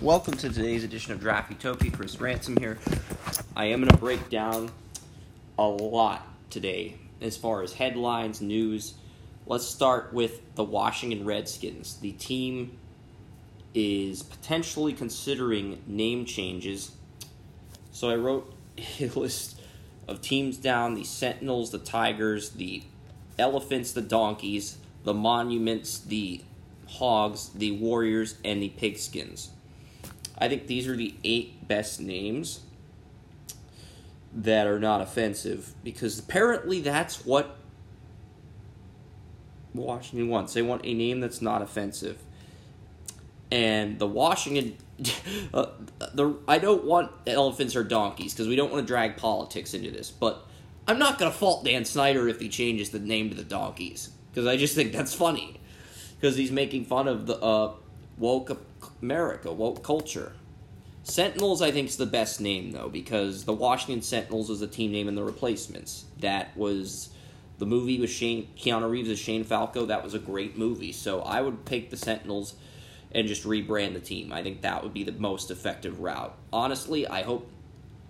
Welcome to today's edition of Draft Utopia. Chris Ransom here. I am going to break down a lot today as far as headlines, news. Let's start with the Washington Redskins. The team is potentially considering name changes. So I wrote a list of teams down the Sentinels, the Tigers, the Elephants, the Donkeys, the Monuments, the Hogs, the Warriors, and the Pigskins. I think these are the eight best names that are not offensive because apparently that's what Washington wants. They want a name that's not offensive. And the Washington, uh, the I don't want elephants or donkeys because we don't want to drag politics into this. But I'm not gonna fault Dan Snyder if he changes the name to the donkeys because I just think that's funny because he's making fun of the uh, woke America, woke culture. Sentinels, I think, is the best name though because the Washington Sentinels was the team name in the replacements. That was the movie with Shane Keanu Reeves as Shane Falco. That was a great movie. So I would pick the Sentinels and just rebrand the team. I think that would be the most effective route. Honestly, I hope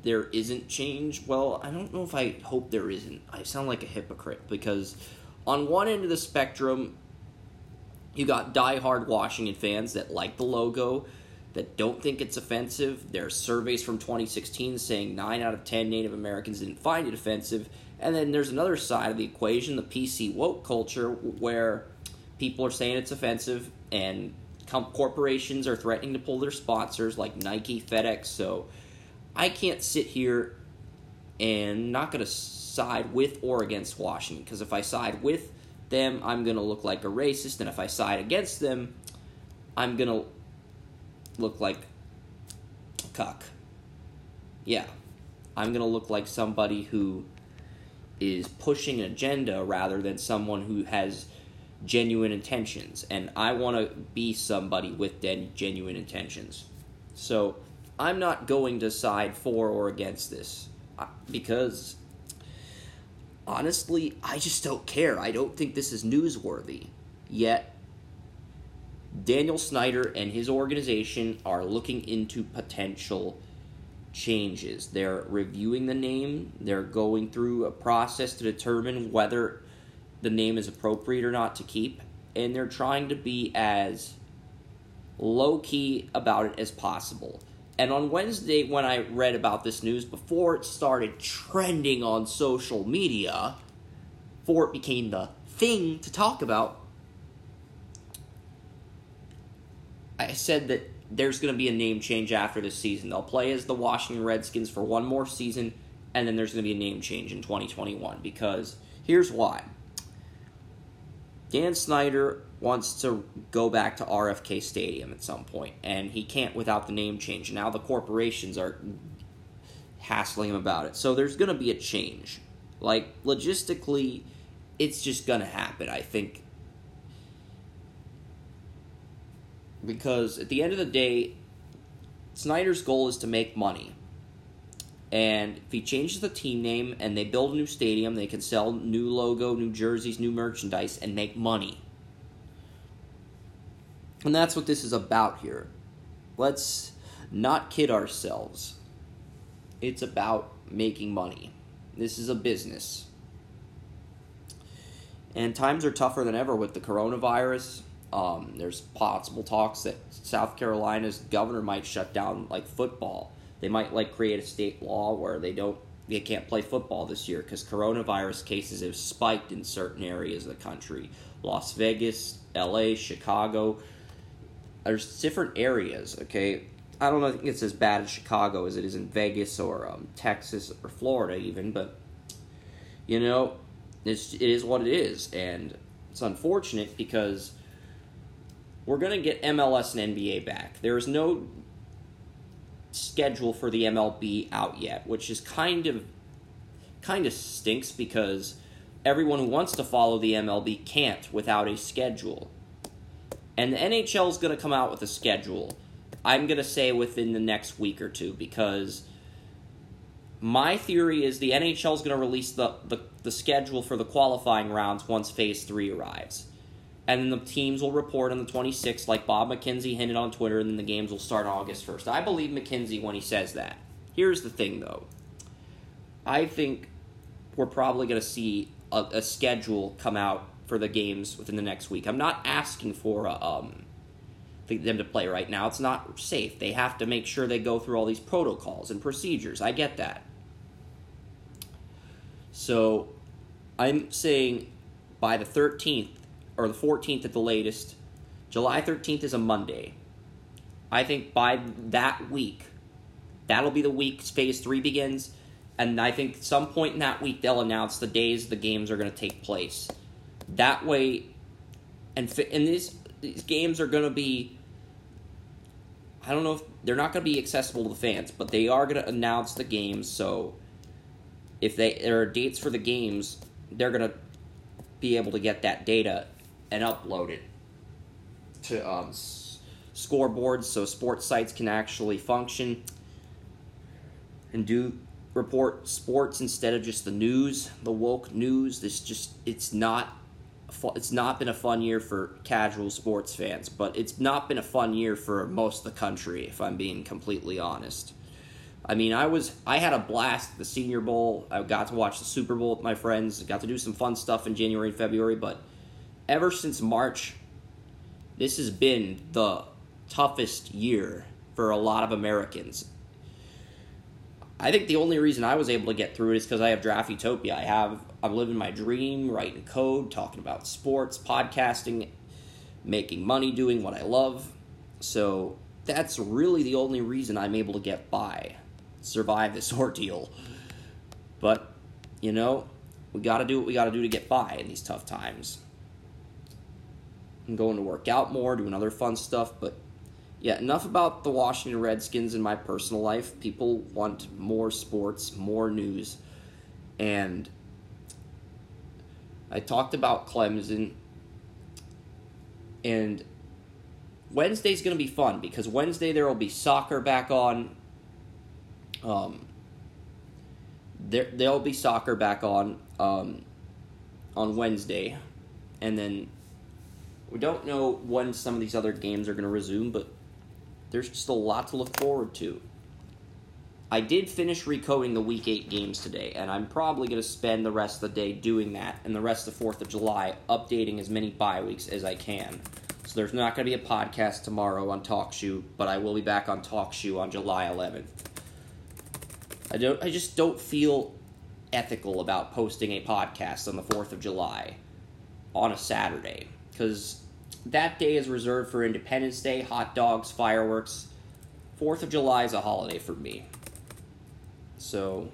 there isn't change. Well, I don't know if I hope there isn't. I sound like a hypocrite because on one end of the spectrum, you got die-hard Washington fans that like the logo, that don't think it's offensive. There are surveys from 2016 saying 9 out of 10 Native Americans didn't find it offensive. And then there's another side of the equation, the PC woke culture, where people are saying it's offensive and corporations are threatening to pull their sponsors like Nike, FedEx. So I can't sit here and not going to side with or against Washington because if I side with them, I'm going to look like a racist, and if I side against them, I'm going to look like a cuck. Yeah, I'm going to look like somebody who is pushing an agenda rather than someone who has genuine intentions. And I want to be somebody with genuine intentions. So I'm not going to side for or against this uh, because honestly, I just don't care. I don't think this is newsworthy. Yet, Daniel Snyder and his organization are looking into potential changes. They're reviewing the name, they're going through a process to determine whether the name is appropriate or not to keep, and they're trying to be as low key about it as possible. And on Wednesday, when I read about this news, before it started trending on social media, before it became the thing to talk about, I said that there's going to be a name change after this season. They'll play as the Washington Redskins for one more season, and then there's going to be a name change in 2021. Because here's why Dan Snyder wants to go back to RFK Stadium at some point, and he can't without the name change. Now the corporations are hassling him about it. So there's going to be a change. Like, logistically, it's just going to happen, I think. Because at the end of the day, Snyder's goal is to make money. And if he changes the team name and they build a new stadium, they can sell new logo, new jerseys, new merchandise, and make money. And that's what this is about here. Let's not kid ourselves. It's about making money. This is a business. And times are tougher than ever with the coronavirus. Um, there's possible talks that South Carolina's governor might shut down like football. They might like create a state law where they don't they can't play football this year because coronavirus cases have spiked in certain areas of the country. Las Vegas, LA, Chicago. There's different areas, okay? I don't think it's as bad in Chicago as it is in Vegas or um, Texas or Florida, even, but you know, it's, it is what it is. And it's unfortunate because we're going to get MLS and NBA back. There is no schedule for the MLB out yet, which is kind of kind of stinks because everyone who wants to follow the MLB can't without a schedule. And the NHL is going to come out with a schedule. I'm going to say within the next week or two because my theory is the NHL is going to release the, the, the schedule for the qualifying rounds once Phase 3 arrives. And then the teams will report on the 26th, like Bob McKenzie hinted on Twitter, and then the games will start August 1st. I believe McKenzie when he says that. Here's the thing, though. I think we're probably going to see a, a, schedule come out for the games within the next week. I'm not asking for a, um, them to play right now. It's not safe. They have to make sure they go through all these protocols and procedures. I get that. So I'm saying by the 13th, or the 14th at the latest. July 13th is a Monday. I think by that week, that'll be the week phase three begins. And I think some point in that week, they'll announce the days the games are going to take place. That way, and, and these, these games are going to be, I don't know if they're not going to be accessible to the fans, but they are going to announce the games. So if they there are dates for the games, they're going to be able to get that data and upload it to um, s- scoreboards so sports sites can actually function and do report sports instead of just the news, the woke news. This just it's not it's not been a fun year for casual sports fans, but it's not been a fun year for most of the country if I'm being completely honest. I mean, I was I had a blast the Senior Bowl. I got to watch the Super Bowl with my friends. Got to do some fun stuff in January and February, but ever since March, this has been the toughest year for a lot of Americans. I think the only reason I was able to get through it is because I have Draft Utopia. I have I'm living my dream, writing code, talking about sports, podcasting, making money, doing what I love. So that's really the only reason I'm able to get by, survive this ordeal. But you know, we got to do what we got to do to get by in these tough times. I'm going to work out more, doing other fun stuff. But yeah, enough about the Washington Redskins in my personal life. People want more sports, more news. And I talked about Clemson. And Wednesday's going to be fun because Wednesday there will be soccer back on. Um, there there'll be soccer back on um, on Wednesday, and then we don't know when some of these other games are going to resume, but there's just a lot to look forward to. I did finish recoding the Week 8 games today, and I'm probably going to spend the rest of the day doing that, and the rest of the 4th of July updating as many bye weeks as I can. So there's not going to be a podcast tomorrow on TalkShoe, but I will be back on TalkShoe on July 11th. I don't. I just don't feel ethical about posting a podcast on the 4th of July on a Saturday because that day is reserved for Independence Day, hot dogs, fireworks. Fourth of July is a holiday for me. So,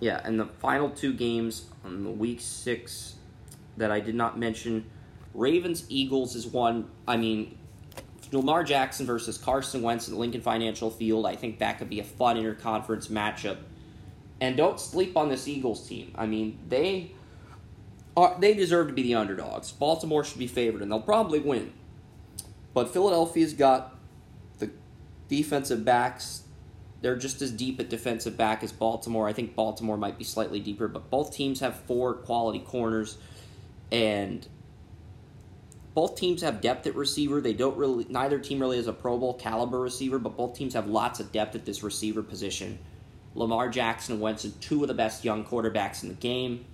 yeah, and the final two games on the week six that I did not mention Ravens Eagles is one. I mean, Lamar Jackson versus Carson Wentz at Lincoln Financial Field. I think that could be a fun interconference matchup. And don't sleep on this Eagles team. I mean, they are, they deserve to be the underdogs. Baltimore should be favored, and they'll probably win. But Philadelphia's got the defensive backs. They're just as deep at defensive back as Baltimore. I think Baltimore might be slightly deeper, but both teams have four quality corners, and both teams have depth at receiver. They don't really. Neither team really has a Pro Bowl caliber receiver, but both teams have lots of depth at this receiver position. Lamar Jackson and Wentz are two of the best young quarterbacks in the game.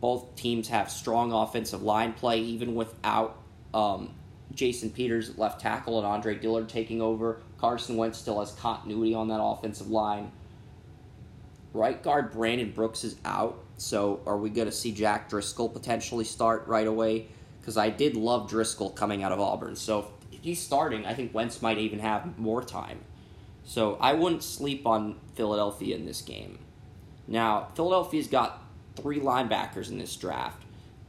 Both teams have strong offensive line play, even without um, Jason Peters at left tackle and Andre Dillard taking over. Carson Wentz still has continuity on that offensive line. Right guard Brandon Brooks is out, so are we going to see Jack Driscoll potentially start right away? Because I did love Driscoll coming out of Auburn, so if he's starting, I think Wentz might even have more time. So I wouldn't sleep on Philadelphia in this game. Now, Philadelphia's got three linebackers in this draft.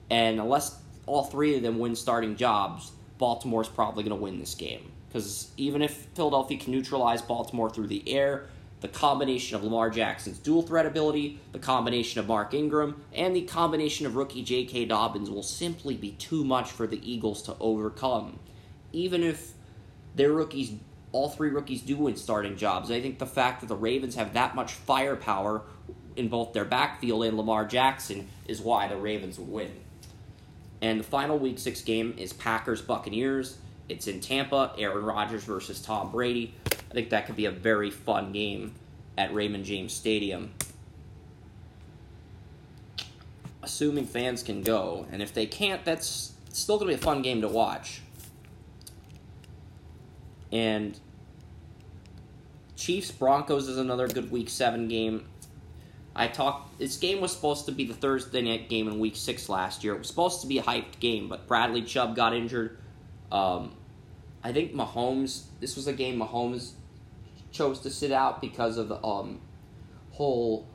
And unless all three of them win starting jobs, Baltimore's probably going to win this game. Because even if Philadelphia can neutralize Baltimore through the air, the combination of Lamar Jackson's dual threat ability, the combination of Mark Ingram, and the combination of rookie J.K. Dobbins will simply be too much for the Eagles to overcome. Even if their rookies, all three rookies, do win starting jobs, I think the fact that the Ravens have that much firepower in both their backfield and Lamar Jackson is why the Ravens will win. And the final week six game is Packers Buccaneers. It's in Tampa, Aaron Rodgers versus Tom Brady. I think that could be a very fun game at Raymond James Stadium. Assuming fans can go, and if they can't, that's still going to be a fun game to watch. And Chiefs Broncos is another good week 7 game. I talked. This game was supposed to be the Thursday night game in Week Six last year. It was supposed to be a hyped game, but Bradley Chubb got injured. Um, I think Mahomes. This was a game Mahomes chose to sit out because of the um, whole.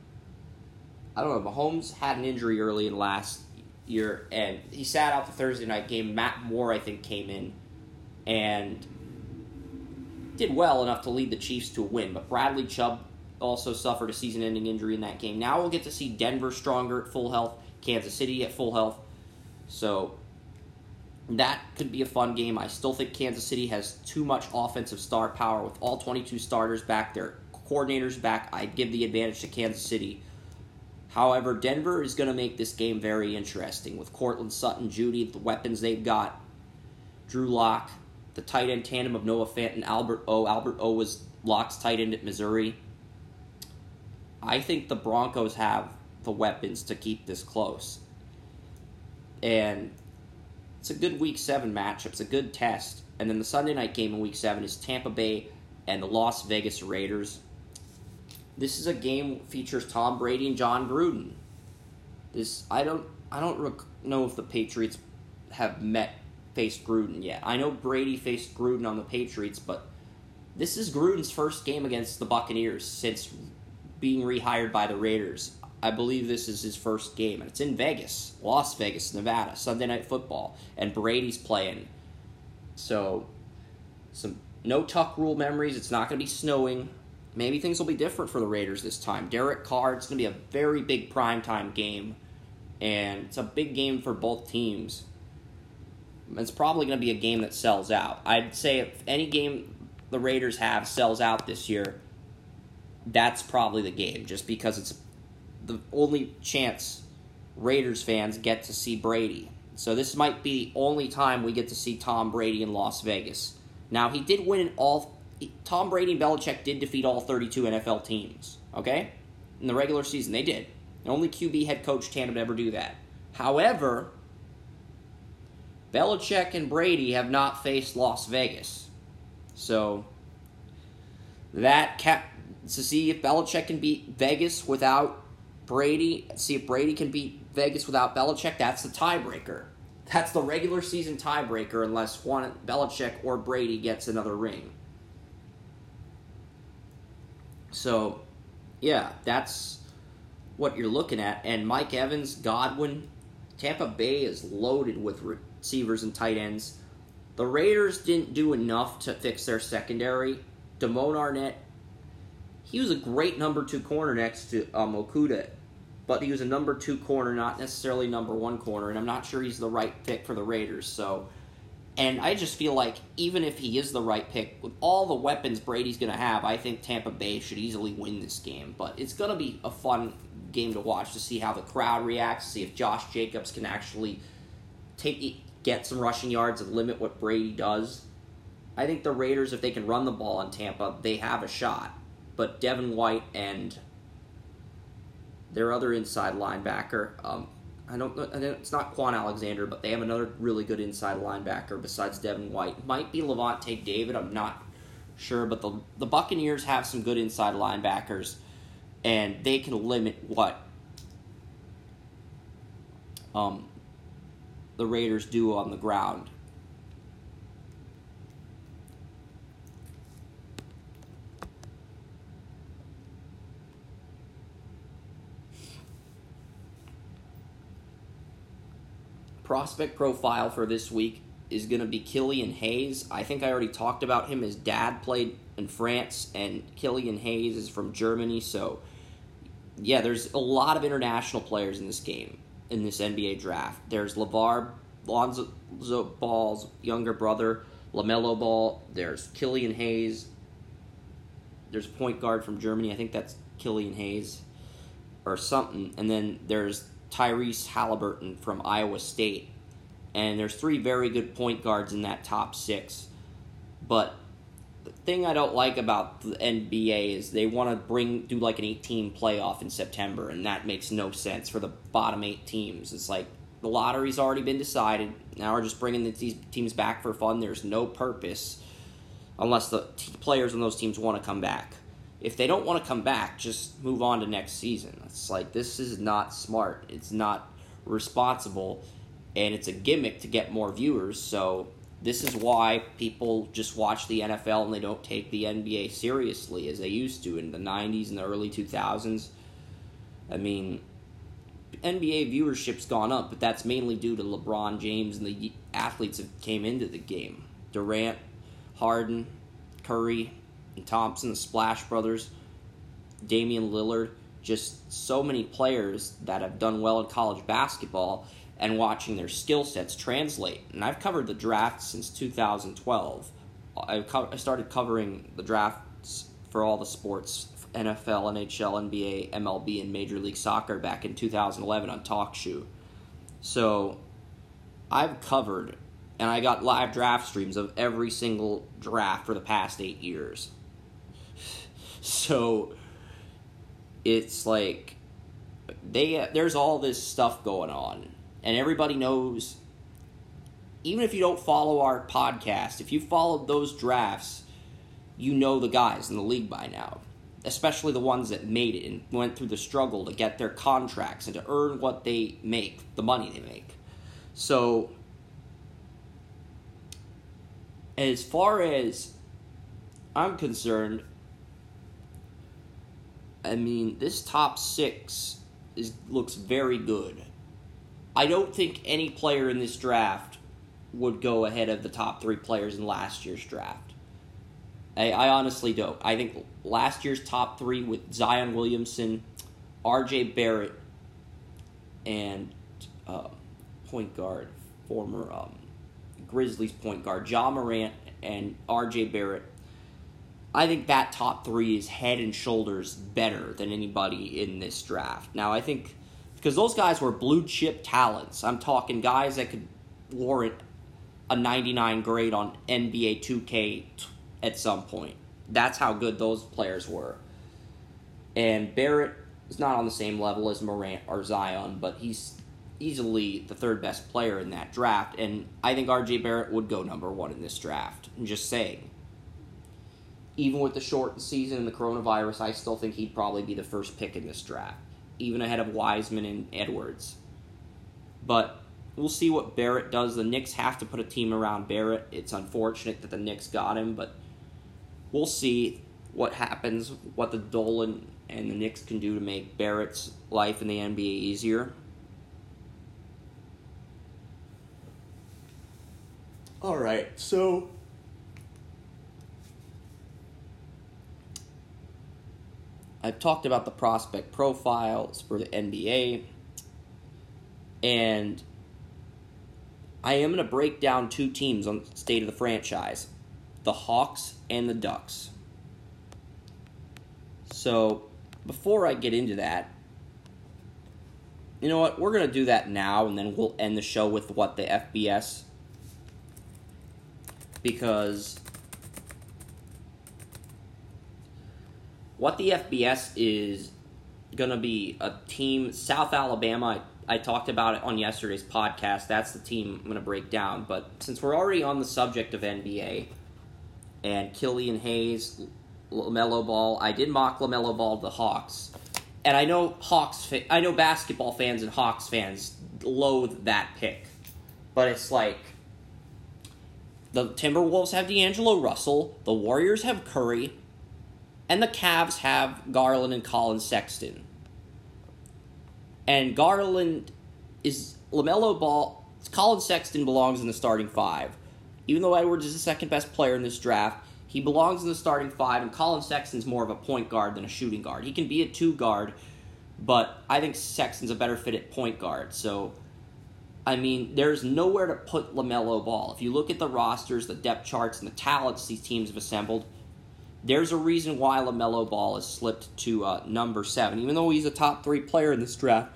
I don't know. Mahomes had an injury early in last year, and he sat out the Thursday night game. Matt Moore, I think, came in and did well enough to lead the Chiefs to a win. But Bradley Chubb also suffered a season ending injury in that game. Now we'll get to see Denver stronger at full health, Kansas City at full health. So that could be a fun game. I still think Kansas City has too much offensive star power with all 22 starters back, their coordinators back. I'd give the advantage to Kansas City. However, Denver is going to make this game very interesting with Courtland Sutton, Jeudy, the weapons they've got, Drew Lock, the tight end tandem of Noah Fant and Albert O. Albert O was Lock's tight end at Missouri. I think the Broncos have the weapons to keep this close. And it's a good week seven matchup. It's a good test. And then the Sunday night game in week seven is Tampa Bay and the Las Vegas Raiders. This is a game features Tom Brady and Jon Gruden. This I don't I don't rec- know if the Patriots have met faced Gruden yet. I know Brady faced Gruden on the Patriots, but this is Gruden's first game against the Buccaneers since being rehired by the Raiders. I believe this is his first game, and it's in Vegas, Las Vegas, Nevada, Sunday Night Football, and Brady's playing. So, some no tuck rule memories. It's not going to be snowing. Maybe things will be different for the Raiders this time. Derek Carr, it's going to be a very big primetime game, and it's a big game for both teams. It's probably going to be a game that sells out. I'd say if any game the Raiders have sells out this year, that's probably the game, just because it's the only chance Raiders fans get to see Brady. So this might be the only time we get to see Tom Brady in Las Vegas. Now he did win in all. Tom Brady and Belichick did defeat all 32 NFL teams. Okay, in the regular season they did. The only QB head coach tandem to ever do that. However, Belichick and Brady have not faced Las Vegas, so that cap to see if Belichick can beat Vegas without Brady, see if Brady can beat Vegas without Belichick. That's the tiebreaker. That's the regular season tiebreaker unless one Belichick or Brady gets another ring. So, yeah, that's what you're looking at. And Mike Evans, Godwin, Tampa Bay is loaded with receivers and tight ends. The Raiders didn't do enough to fix their secondary. Damon Arnette he was a great number two corner next to um, Okudah, but he was a number two corner, not necessarily number one corner, and I'm not sure he's the right pick for the Raiders. So, and I just feel like even if he is the right pick, with all the weapons Brady's going to have, I think Tampa Bay should easily win this game. But it's going to be a fun game to watch to see how the crowd reacts, see if Josh Jacobs can actually take get some rushing yards and limit what Brady does. I think the Raiders, if they can run the ball in Tampa, they have a shot but Devin White and their other inside linebacker. Um, I don't. It's not Kwon Alexander, but they have another really good inside linebacker besides Devin White. Might be Lavonte David. I'm not sure, but the the Buccaneers have some good inside linebackers, and they can limit what um, the Raiders do on the ground. Prospect profile for this week is going to be Killian Hayes. I think I already talked about him. His dad played in France, and Killian Hayes is from Germany. So, yeah, there's a lot of international players in this game, in this NBA draft. There's LeVar Lonzo Ball's younger brother, LaMelo Ball. There's Killian Hayes. There's a point guard from Germany. I think that's Killian Hayes or something. And then there's Tyrese Haliburton from Iowa State. and there's three very good point guards in that top six. But the thing I don't like about the NBA is they want to bring do like an 18 playoff in September, and that makes no sense for the bottom eight teams. It's like the lottery's already been decided. Now we're just bringing these teams back for fun. There's no purpose unless the t- players on those teams want to come back. If they don't want to come back, just move on to next season. It's like this is not smart. It's not responsible, and it's a gimmick to get more viewers. So this is why people just watch the NFL and they don't take the NBA seriously as they used to in the 90s and the early 2000s. I mean, NBA viewership's gone up, but that's mainly due to LeBron James and the athletes that came into the game. Durant, Harden, Curry, and Thompson, the Splash Brothers, Damian Lillard, just so many players that have done well in college basketball and watching their skill sets translate. And I've covered the draft since 2012. I, co- I started covering the drafts for all the sports NFL, NHL, NBA, MLB, and Major League Soccer back in 2011 on TalkShoe. So I've covered and I got live draft streams of every single draft for the past eight years. So it's like they there's all this stuff going on, and everybody knows. Even if you don't follow our podcast, if you followed those drafts, you know the guys in the league by now, especially the ones that made it and went through the struggle to get their contracts and to earn what they make, the money they make. So as far as I'm concerned, I mean, this top six is looks very good. I don't think any player in this draft would go ahead of the top three players in last year's draft. I, I honestly don't. I think last year's top three with Zion Williamson, R.J. Barrett, and uh, point guard, former um, Grizzlies point guard, Ja Morant and RJ Barrett. I think that top three is head and shoulders better than anybody in this draft. Now, I think because those guys were blue chip talents. I'm talking guys that could warrant a 99 grade on NBA 2K at some point. That's how good those players were. And Barrett is not on the same level as Morant or Zion, but he's easily the third best player in that draft, and I think RJ Barrett would go number one in this draft. I'm just saying. Even with the short season and the coronavirus, I still think he'd probably be the first pick in this draft, even ahead of Wiseman and Edwards. But we'll see what Barrett does. The Knicks have to put a team around Barrett. It's unfortunate that the Knicks got him, but we'll see what happens, what the Dolan and the Knicks can do to make Barrett's life in the NBA easier. All right, so I've talked about the prospect profiles for the NBA, and I am going to break down two teams on state of the franchise the Hawks and the Ducks. So, before I get into that, you know what? We're going to do that now, and then we'll end the show with what the FBS because what the FBS is going to be a team, South Alabama. I, I, talked about it on yesterday's podcast. That's the team I'm going to break down. But since we're already on the subject of NBA and Killian Hayes, LaMelo Ball, I did mock LaMelo Ball to the Hawks. And I know Hawks, I know basketball fans and Hawks fans loathe that pick. But it's like the Timberwolves have D'Angelo Russell, the Warriors have Curry, and the Cavs have Garland and Collin Sexton. And Garland is LaMelo Ball. Collin Sexton belongs in the starting five. Even though Edwards is the second best player in this draft, he belongs in the starting five, and Collin Sexton's more of a point guard than a shooting guard. He can be a two guard, but I think Sexton's a better fit at point guard. So I mean, there's nowhere to put LaMelo Ball. If you look at the rosters, the depth charts, and the talents these teams have assembled, there's a reason why LaMelo Ball has slipped to uh, number seven. Even though he's a top three player in this draft,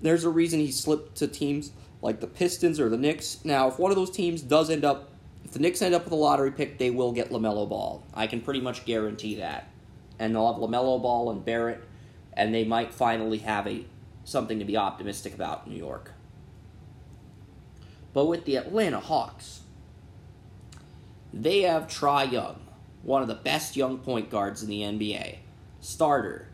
there's a reason he slipped to teams like the Pistons or the Knicks. Now, if one of those teams does end up, if the Knicks end up with a lottery pick, they will get LaMelo Ball. I can pretty much guarantee that. And they'll have LaMelo Ball and Barrett, and they might finally have a something to be optimistic about in New York. But with the Atlanta Hawks, they have Trae Young, one of the best young point guards in the NBA. Starter,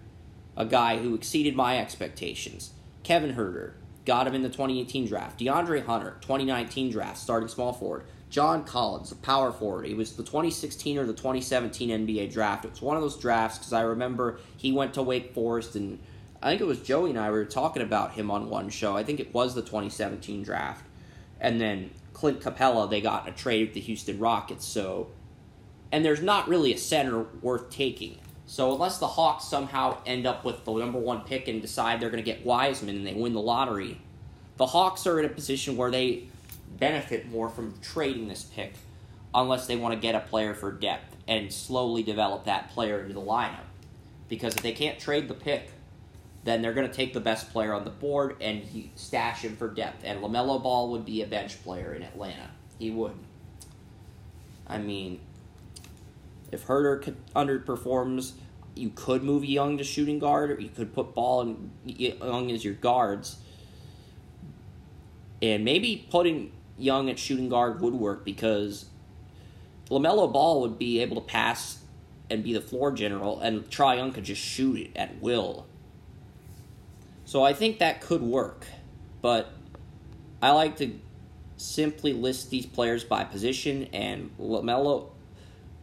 a guy who exceeded my expectations. Kevin Huerter, got him in the 2018 draft. DeAndre Hunter, 2019 draft, starting small forward. John Collins, a power forward. It was the 2016 or the 2017 NBA draft. It was one of those drafts because I remember he went to Wake Forest, and I think it was Joey and I we were talking about him on one show. I think it was the 2017 draft. And then Clint Capela, they got in a trade with the Houston Rockets. So, and there's not really a center worth taking. So unless the Hawks somehow end up with the number one pick and decide they're going to get Wiseman and they win the lottery, the Hawks are in a position where they benefit more from trading this pick unless they want to get a player for depth and slowly develop that player into the lineup. Because if they can't trade the pick, then they're going to take the best player on the board and stash him for depth. And LaMelo Ball would be a bench player in Atlanta. He would. I mean, if Huerter underperforms, you could move Young to shooting guard, or you could put Ball and Young as your guards. And maybe putting Young at shooting guard would work because LaMelo Ball would be able to pass and be the floor general, and Trae Young could just shoot it at will. So I think that could work. But I like to simply list these players by position, and LaMelo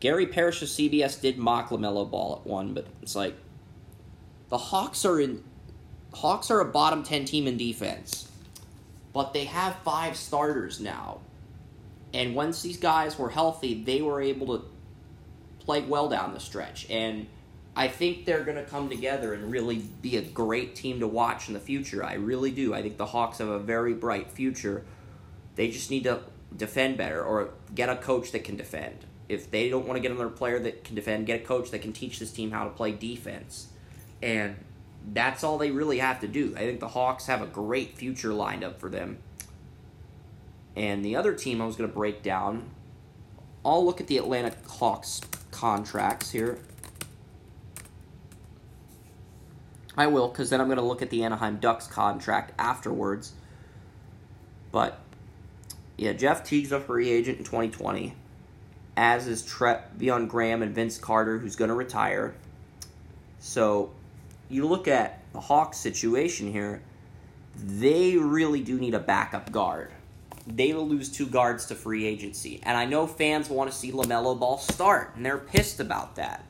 Gary Parrish of CBS did mock LaMelo Ball at one, but it's like the Hawks are in Hawks are a bottom 10 team in defense. But they have five starters now. And once these guys were healthy, they were able to play well down the stretch. And I think they're going to come together and really be a great team to watch in the future. I really do. I think the Hawks have a very bright future. They just need to defend better or get a coach that can defend. If they don't want to get another player that can defend, get a coach that can teach this team how to play defense. And that's all they really have to do. I think the Hawks have a great future lined up for them. And the other team I was going to break down, I'll look at the Atlanta Hawks contracts here. I will, because then I'm going to look at the Anaheim Ducks contract afterwards. But, yeah, Jeff Teague's a free agent in 2020 as is Treveon Graham and Vince Carter, who's going to retire. So you look at the Hawks situation here, they really do need a backup guard. They will lose two guards to free agency. And I know fans want to see LaMelo Ball start, and they're pissed about that.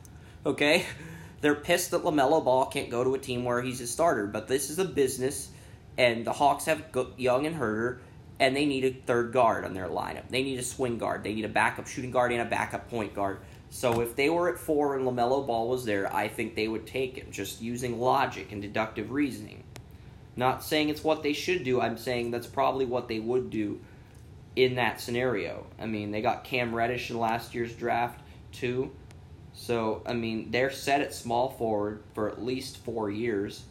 Okay? They're pissed that LaMelo Ball can't go to a team where he's a starter, but this is a business, and the Hawks have Young and Huerter, and they need a third guard on their lineup. They need a swing guard. They need a backup shooting guard and a backup point guard. So if they were at four and LaMelo Ball was there, I think they would take him, just using logic and deductive reasoning. Not saying it's what they should do, I'm saying that's probably what they would do in that scenario. I mean, they got Cam Reddish in last year's draft, too. So, I mean, they're set at small forward for at least four years.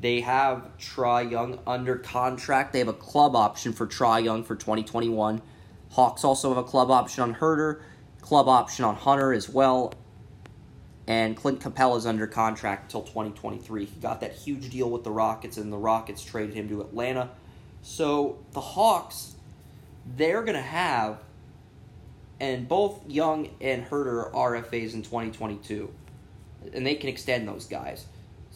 They have Trae Young under contract. They have a club option for Trae Young for 2021. Hawks also have a club option on Huerter, club option on Hunter as well. And Clint Capela is under contract until 2023. He got that huge deal with the Rockets, and the Rockets traded him to Atlanta. So the Hawks, they're going to have, and both Young and Huerter are RFAs in 2022. And they can extend those guys.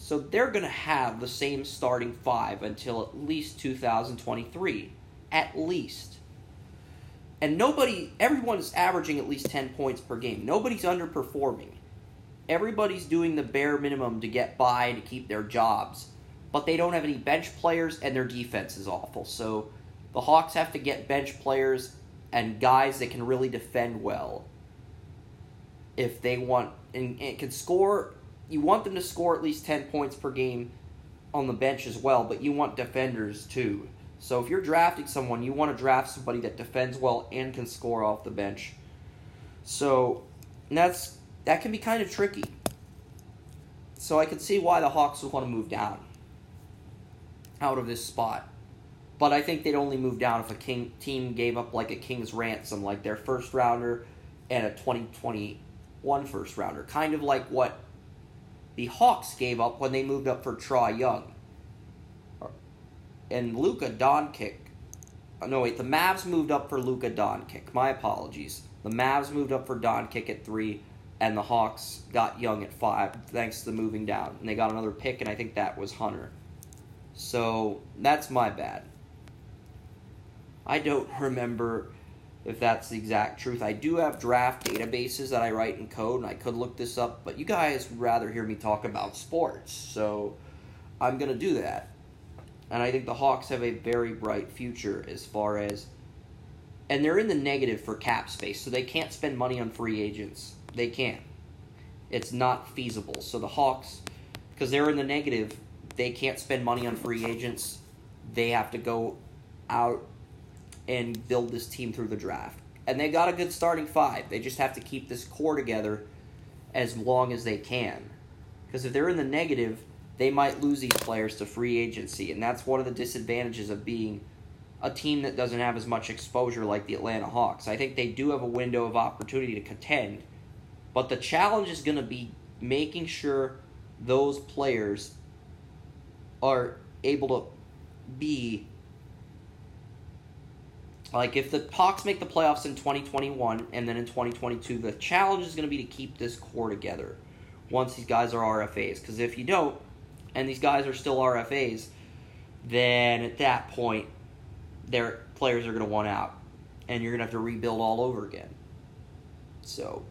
So they're going to have the same starting five until at least 2023. At least. And nobody, everyone's averaging at least 10 points per game. Nobody's underperforming. Everybody's doing the bare minimum to get by to keep their jobs. But they don't have any bench players, and their defense is awful. So the Hawks have to get bench players and guys that can really defend well if they want and, and can score you want them to score at least 10 points per game on the bench as well, but you want defenders too. So if you're drafting someone, you want to draft somebody that defends well and can score off the bench. So that's that can be kind of tricky. So I can see why the Hawks would want to move down out of this spot. but I think they'd only move down if a king team gave up like a king's ransom, like their first rounder and a 2021 first rounder, kind of like what the Hawks gave up when they moved up for Trae Young and Luka Doncic. Uh, no wait, the Mavs moved up for Luka Doncic. My apologies. The Mavs moved up for Doncic at three, and the Hawks got Young at five, thanks to the moving down. And they got another pick, and I think that was Hunter. So that's my bad. I don't remember if that's the exact truth. I do have draft databases that I write in code, and I could look this up, but you guys would rather hear me talk about sports, so I'm going to do that. And I think the Hawks have a very bright future as far as. And they're in the negative for cap space, so they can't spend money on free agents. They can't. It's not feasible. So the Hawks, because they're in the negative, they can't spend money on free agents. They have to go out and build this team through the draft. And they got a good starting five. They just have to keep this core together as long as they can. Because if they're in the negative, they might lose these players to free agency. And that's one of the disadvantages of being a team that doesn't have as much exposure like the Atlanta Hawks. I think they do have a window of opportunity to contend. But the challenge is going to be making sure those players are able to be like if the Hawks make the playoffs in 2021 and then in 2022, the challenge is going to be to keep this core together once these guys are RFAs. Because if you don't, and these guys are still RFAs, then at that point, their players are going to want out, and you're going to have to rebuild all over again. So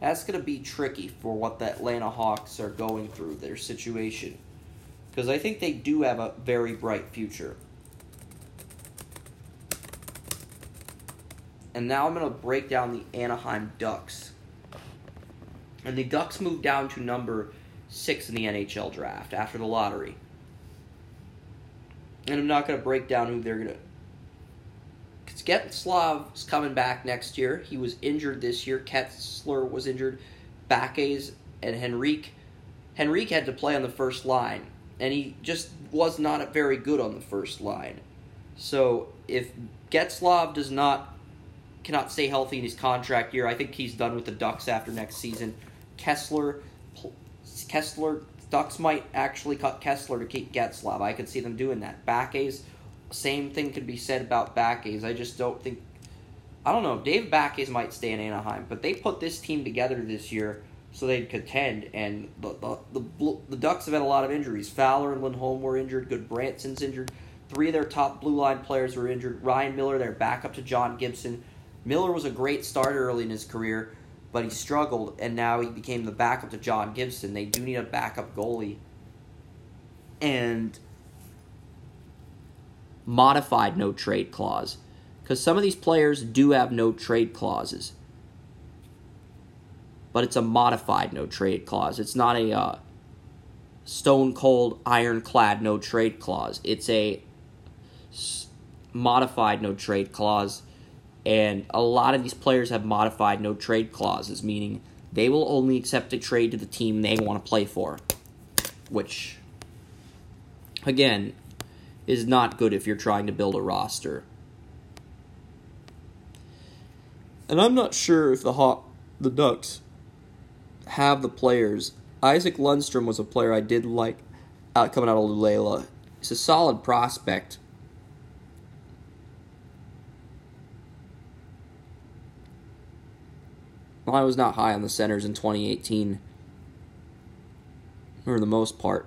that's going to be tricky for what the Atlanta Hawks are going through their situation, because I think they do have a very bright future. And now I'm going to break down the Anaheim Ducks. And the Ducks moved down to number six in the NHL draft after the lottery. And I'm not going to break down who they're going to. Getzlaf's coming back next year. He was injured this year. Kesler was injured. Backes and Henrique. Henrique had to play on the first line, and he just was not very good on the first line. So if Getzlaf does not cannot stay healthy in his contract year. I think he's done with the Ducks after next season. Kessler, Kesler, Ducks might actually cut Kesler to keep Getzlaf. I could see them doing that. Backes, same thing could be said about Backes. I just don't think. I don't know. Dave Backes might stay in Anaheim, but they put this team together this year so they'd contend. And the the, the, the Ducks have had a lot of injuries. Fowler and Lindholm were injured. Gudbranson's injured. Three of their top blue line players were injured. Ryan Miller, their backup to John Gibson. Miller was a great starter early in his career, but he struggled, and now he became the backup to John Gibson. They do need a backup goalie. And modified no trade clause. Because some of these players do have no trade clauses. But it's a modified no trade clause. It's not a uh, stone cold, ironclad no trade clause. It's a modified no trade clause and a lot of these players have modified no trade clauses, meaning they will only accept a trade to the team they want to play for. Which, again, is not good if you're trying to build a roster. And I'm not sure if the Hawk, the Ducks have the players. Isac Lundeström was a player I did like out coming out of Luleå. He's a solid prospect I was not high on the centers in 2018 for the most part.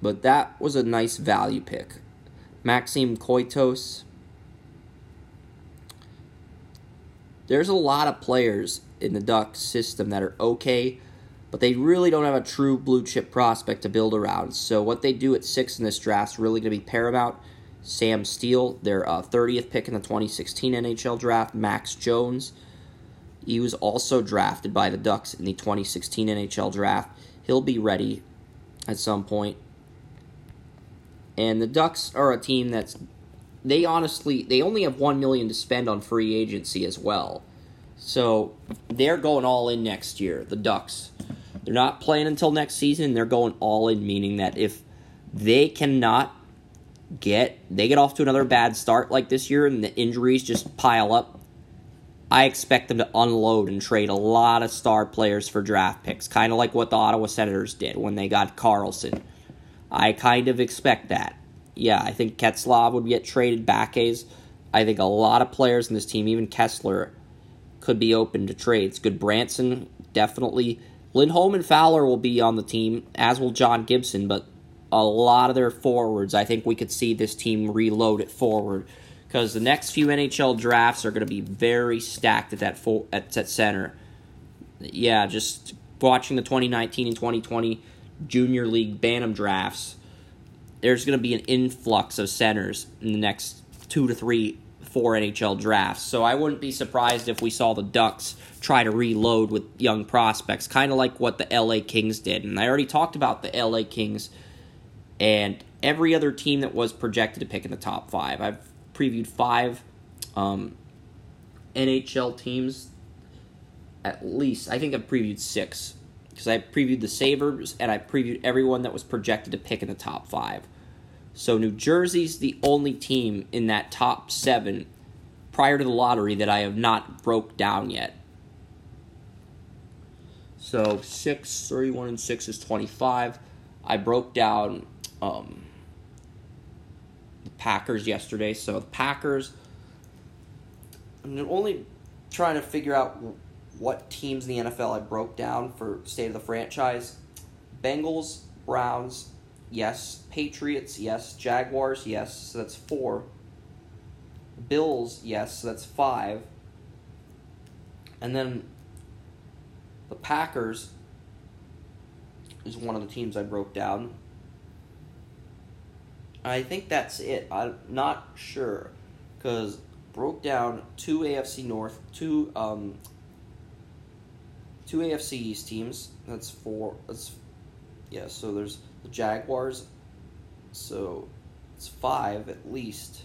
But that was a nice value pick. Maxime Comtois. There's a lot of players in the Ducks system that are okay, but they really don't have a true blue chip prospect to build around. So what they do at six in this draft is really going to be paramount. Sam Steel, their uh, 30th pick in the 2016 NHL draft. Max Jones, he was also drafted by the Ducks in the 2016 NHL draft. He'll be ready at some point. And the Ducks are a team that's they honestly they only have 1 million to spend on free agency as well. So, they're going all in next year, the Ducks. They're not playing until next season, they're going all in meaning that if they cannot get they get off to another bad start like this year and the injuries just pile up, I expect them to unload and trade a lot of star players for draft picks, kind of like what the Ottawa Senators did when they got Karlsson. I kind of expect that. Yeah, I think Getzlaf would get traded, Backes. I think a lot of players in this team, even Kesler, could be open to trades. Gudbranson, definitely. Lindholm and Fowler will be on the team, as will John Gibson, but a lot of their forwards, I think we could see this team reload it forward because the next few NHL drafts are going to be very stacked at that full, at that center. Yeah, just watching the 2019 and 2020 Junior League Bantam drafts, there's going to be an influx of centers in the next two to three, four NHL drafts. So I wouldn't be surprised if we saw the Ducks try to reload with young prospects, kind of like what the LA Kings did. And I already talked about the LA Kings and every other team that was projected to pick in the top five. I've previewed five um, NHL teams at least. I think I've previewed six because I previewed the Sabres and I previewed everyone that was projected to pick in the top five. So New Jersey's the only team in that top seven prior to the lottery that I have not broke down yet. So six, 31 and six is 25. I broke down um, Packers yesterday. So the Packers, I'm only trying to figure out what teams in the NFL I broke down for state of the franchise. Bengals, Browns, yes. Patriots, yes. Jaguars, yes. So that's four. Bills, yes. So that's five. And then the Packers is one of the teams I broke down. I think that's it. I'm not sure because broke down two AFC North, two um, two AFC East teams. That's four. That's yeah. So there's the Jaguars. So it's five at least.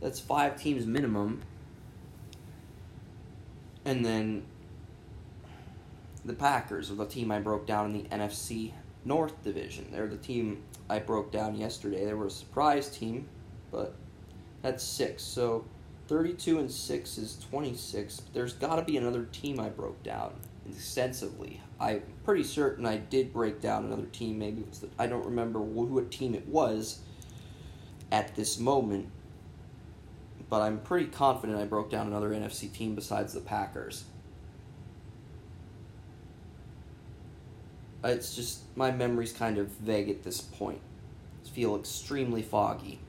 That's five teams minimum. And then the Packers are the team I broke down in the NFC North division. They're the team I broke down yesterday. They were a surprise team, but that's six. So 32 and 6 is 26. There's got to be another team I broke down extensively. I'm pretty certain I did break down another team. Maybe it was the, I don't remember what team it was at this moment, but I'm pretty confident I broke down another NFC team besides the Packers. It's just my memory's kind of vague at this point. I feel extremely foggy.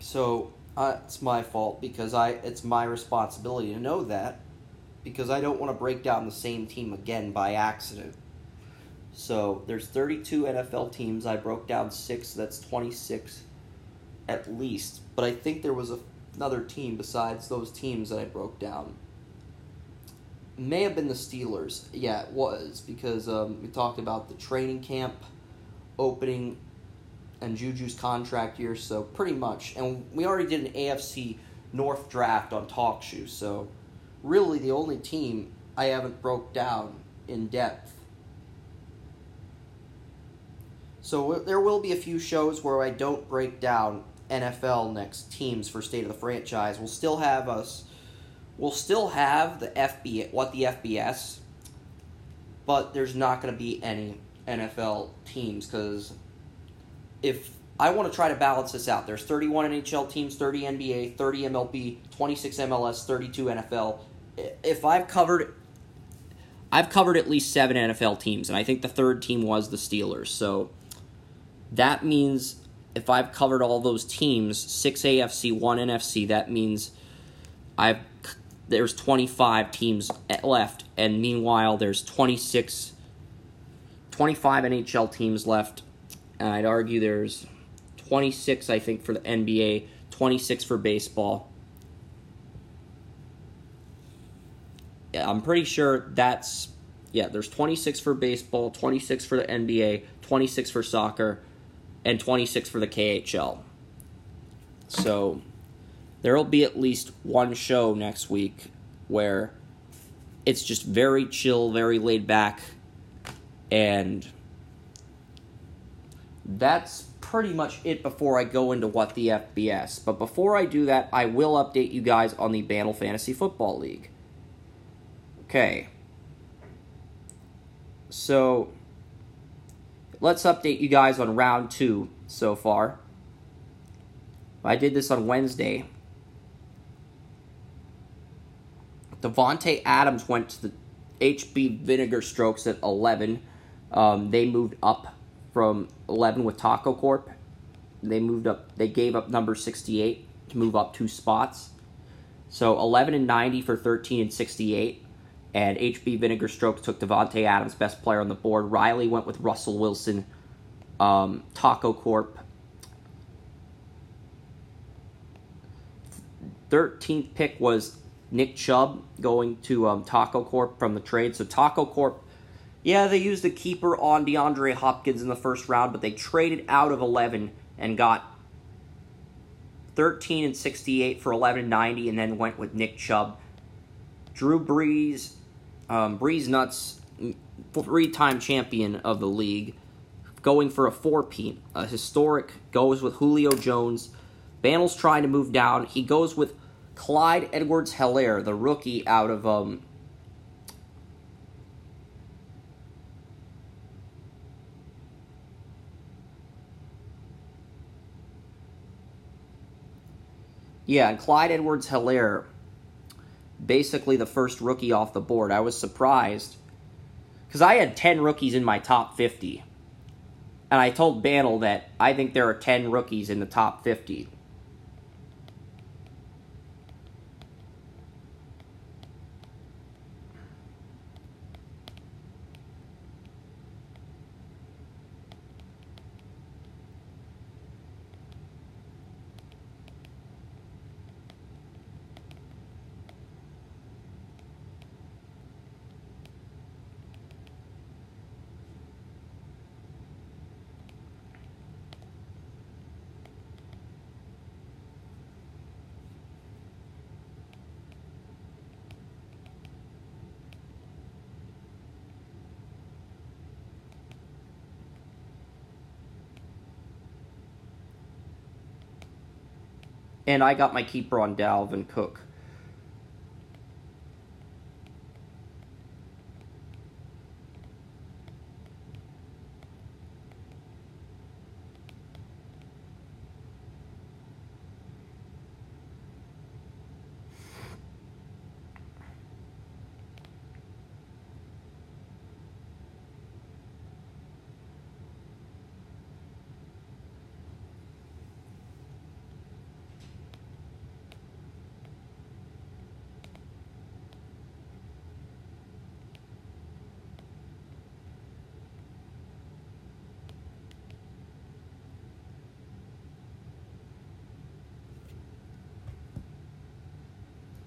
So uh, it's my fault because I it's my responsibility to know that because I don't want to break down the same team again by accident. So there's 32 NFL teams. I broke down six. That's 26 at least. But I think there was a, another team besides those teams that I broke down may have been the Steelers. Yeah, it was because um, we talked about the training camp opening and Juju's contract year, so pretty much. And we already did an AFC North draft on Talk Shoe, so really the only team I haven't broke down in depth. So there will be a few shows where I don't break down NFL next teams for state of the franchise. We'll still have us we'll still have the FB what the FBS, but there's not going to be any NFL teams because if I want to try to balance this out, there's 31 NHL teams, 30 NBA, 30 MLB, 26 MLS, 32 NFL. If I've covered I've covered at least 7 NFL teams and I think the third team was the Steelers. So that means if I've covered all those teams, 6 AFC, 1 NFC, that means I've there's 25 teams left, and meanwhile there's 26, 25 NHL teams left. And I'd argue there's 26, I think, for the NBA, 26 for baseball. Yeah, I'm pretty sure that's yeah. There's 26 for baseball, 26 for the NBA, 26 for soccer, and 26 for the KHL. So there will be at least one show next week where it's just very chill, very laid back, and that's pretty much it before I go into what the FBS. But before I do that, I will update you guys on the Battle Fantasy Football League. Okay. So, let's update you guys on round two so far. I did this on Wednesday. Davante Adams went to the HB Vinegar Strokes at 11. Um, they moved up from 11 with Taco Corp. They moved up. They gave up number 68 to move up two spots. So 11 and 90 for 13 and 68. And HB Vinegar Strokes took Davante Adams, best player on the board. Riley went with Russell Wilson. Um, Taco Corp. 13th pick was Nick Chubb going to um, Taco Corp from the trade. So Taco Corp, yeah, they used a keeper on DeAndre Hopkins in the first round, but they traded out of 11 and got 13 and 68 for 11 and 90, and then went with Nick Chubb. Drew Brees, um, Brees Nuts, three-time champion of the league, going for a four-peat. A historic goes with Julio Jones. Bantle's trying to move down. He goes with Clyde Edwards Helaire, the rookie out of um, Yeah, and Clyde Edwards Helaire, basically the first rookie off the board. I was surprised because I had 10 rookies in my top 50. And I told Bantle that I think there are 10 rookies in the top 50. And I got my keeper on Dalvin Cook.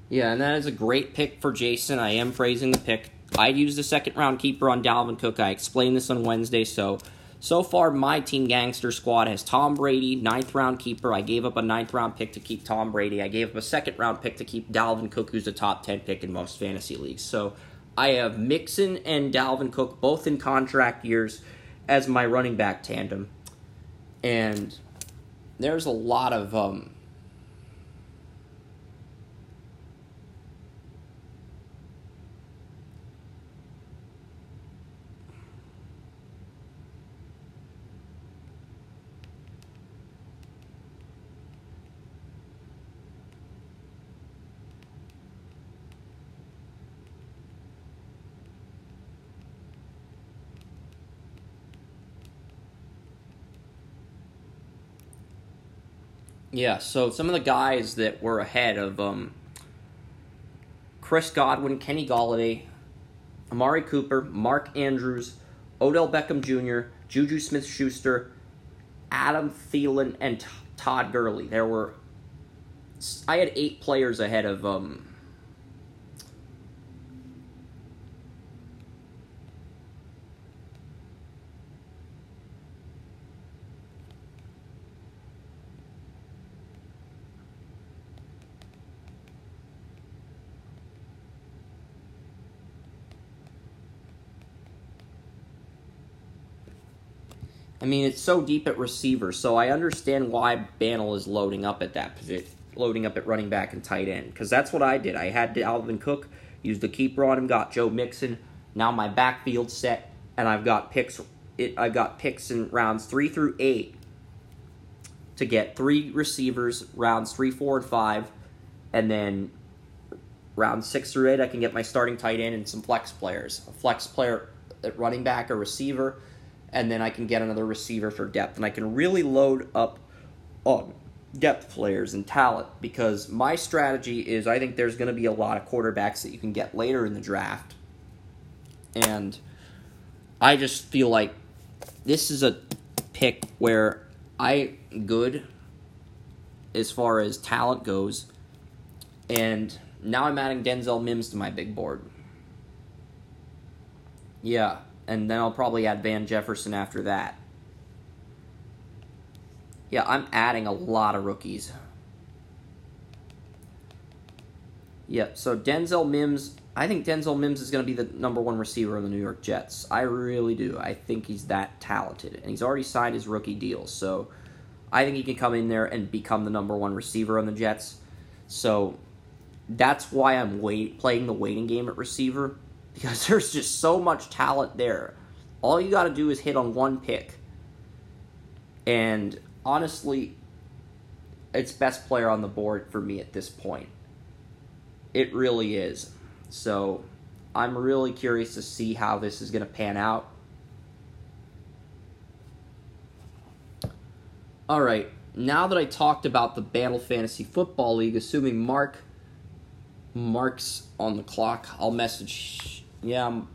Yeah, and that is a great pick for Jason. I am praising the pick. I used a second round keeper on Dalvin Cook. I explained this on Wednesday. So, so far, my team gangster squad has Tom Brady, ninth round keeper. I gave up a ninth round pick to keep Tom Brady. I gave up a second round pick to keep Dalvin Cook, who's a top 10 pick in most fantasy leagues. So, I have Mixon and Dalvin Cook both in contract years as my running back tandem. And there's a lot of um, Yeah, so some of the guys that were ahead of um, Chris Godwin, Kenny Golladay, Amari Cooper, Mark Andrews, Odell Beckham Jr., Juju Smith Schuster, Adam Thielen, and Todd Gurley. There were, I had eight players ahead of um, mean, it's so deep at receiver, so I understand why Bantle is loading up at that position, loading up at running back and tight end, because that's what I did. I had Dalvin Cook, used the keeper on him, got Joe Mixon. Now my backfield set, and I've got picks. It, I've got picks in rounds three through eight to get three receivers, rounds three, four, and five, and then round six through eight, I can get my starting tight end and some flex players. A flex player at running back, a receiver, and then I can get another receiver for depth. And I can really load up on depth players and talent because my strategy is I think there's going to be a lot of quarterbacks that you can get later in the draft. And I just feel like this is a pick where I good as far as talent goes and now I'm adding Denzel Mims to my big board. Yeah, and then I'll probably add Van Jefferson after that. Yeah, I'm adding a lot of rookies. Yeah, so Denzel Mims, I think Denzel Mims is going to be the number one receiver in the New York Jets. I really do. I think he's that talented. And he's already signed his rookie deal, so I think he can come in there and become the number one receiver on the Jets. So that's why I'm wait, playing the waiting game at receiver because there's just so much talent there. All you got to do is hit on one pick. And honestly, it's best player on the board for me at this point. It really is. So I'm really curious to see how this is going to pan out. All right, now that I talked about the Battle Fantasy Football League, assuming Mark Mark's on the clock. I'll message. Yeah, I'm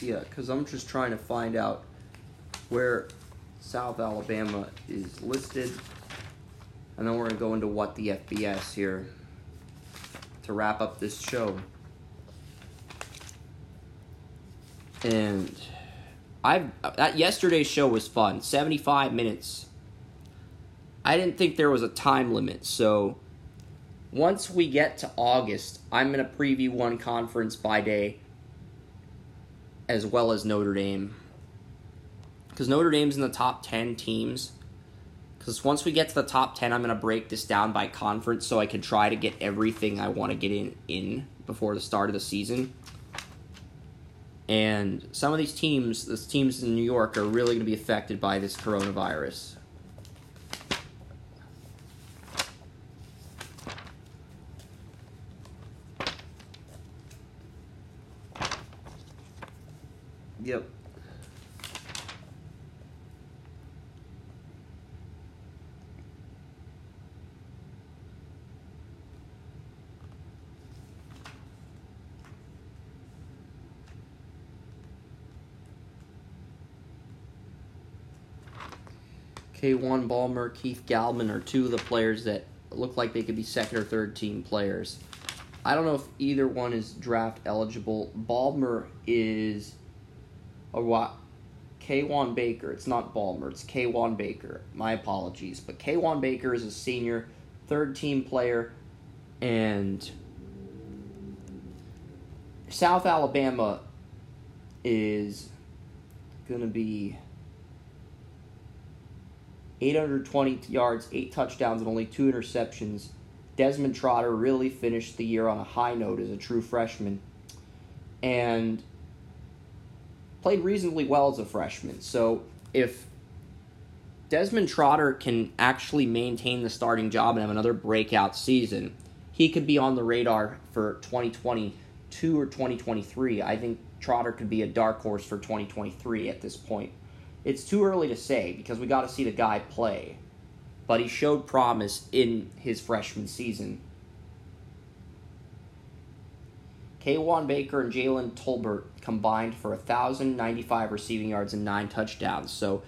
Yeah, because I'm just trying to find out where South Alabama is listed. And then we're going to go into what the FBS here to wrap up this show. And I that yesterday's show was fun. 75 minutes. I didn't think there was a time limit, so once we get to August, I'm going to preview one conference by day as well as Notre Dame. Because Notre Dame's in the top 10 teams. Because once we get to the top 10, I'm going to break this down by conference so I can try to get everything I want to get in, in before the start of the season. And some of these teams, the teams in New York, are really going to be affected by this coronavirus. Kawaan Balmer, Keith Gallman are two of the players that look like they could be second or third team players. I don't know if either one is draft eligible. Balmer is a what? Kawaan Baker. It's not Balmer. It's Kawaan Baker. My apologies, but Kawaan Baker is a senior, third team player, and South Alabama is going to be 820 yards, eight touchdowns, and only two interceptions. Desmond Trotter really finished the year on a high note as a true freshman and played reasonably well as a freshman. So if Desmond Trotter can actually maintain the starting job and have another breakout season, he could be on the radar for 2022 or 2023. I think Trotter could be a dark horse for 2023 at this point. It's too early to say because we got to see the guy play. But he showed promise in his freshman season. Kawaan Baker and Jalen Tolbert combined for 1,095 receiving yards and nine touchdowns. So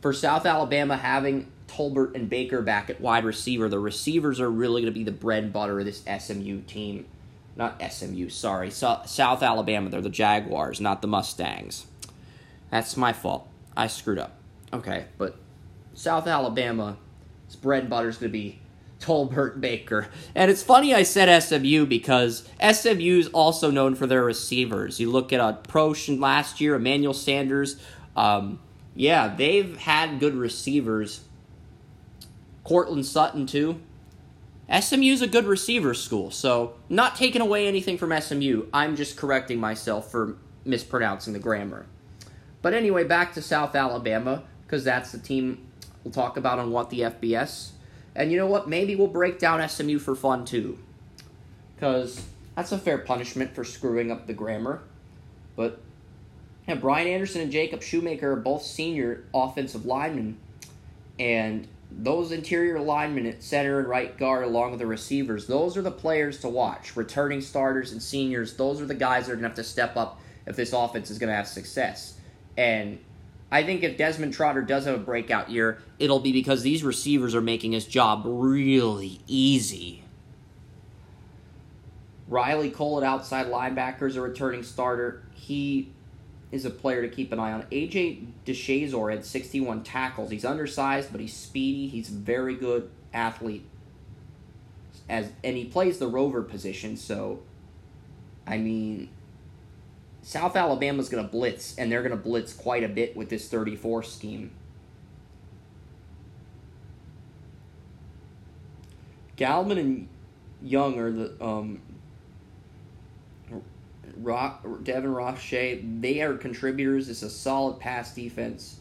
for South Alabama, having Tolbert and Baker back at wide receiver, the receivers are really going to be the bread and butter of this SMU team. Not SMU, sorry. So, South Alabama, they're the Jaguars, not the Mustangs. That's my fault. I screwed up. Okay, but South Alabama's bread and butter is going to be Tolbert Baker. And it's funny I said SMU because SMU is also known for their receivers. You look at a uh, Proche last year, Emmanuel Sanders. Um, yeah, they've had good receivers. Courtland Sutton, too. SMU's a good receiver school, so not taking away anything from SMU. I'm just correcting myself for mispronouncing the grammar. But anyway, back to South Alabama, because that's the team we'll talk about on What the FBS. And you know what? Maybe we'll break down SMU for fun too. Because that's a fair punishment for screwing up the grammar. But yeah, Brian Anderson and Jacob Shoemaker are both senior offensive linemen. And those interior linemen at center and right guard, along with the receivers, those are the players to watch. Returning starters and seniors, those are the guys that are going to have to step up if this offense is going to have success. And I think if Desmond Trotter does have a breakout year, it'll be because these receivers are making his job really easy. Riley Cole at outside linebacker is a returning starter. He is a player to keep an eye on. AJ DeShazor had 61 tackles. He's undersized, but he's speedy. He's a very good athlete. As and he plays the rover position, so I mean South Alabama's going to blitz, and they're going to blitz quite a bit with this 34 scheme. Gallman and Young are the um, Rock, Devin Roche. They are contributors. It's a solid pass defense.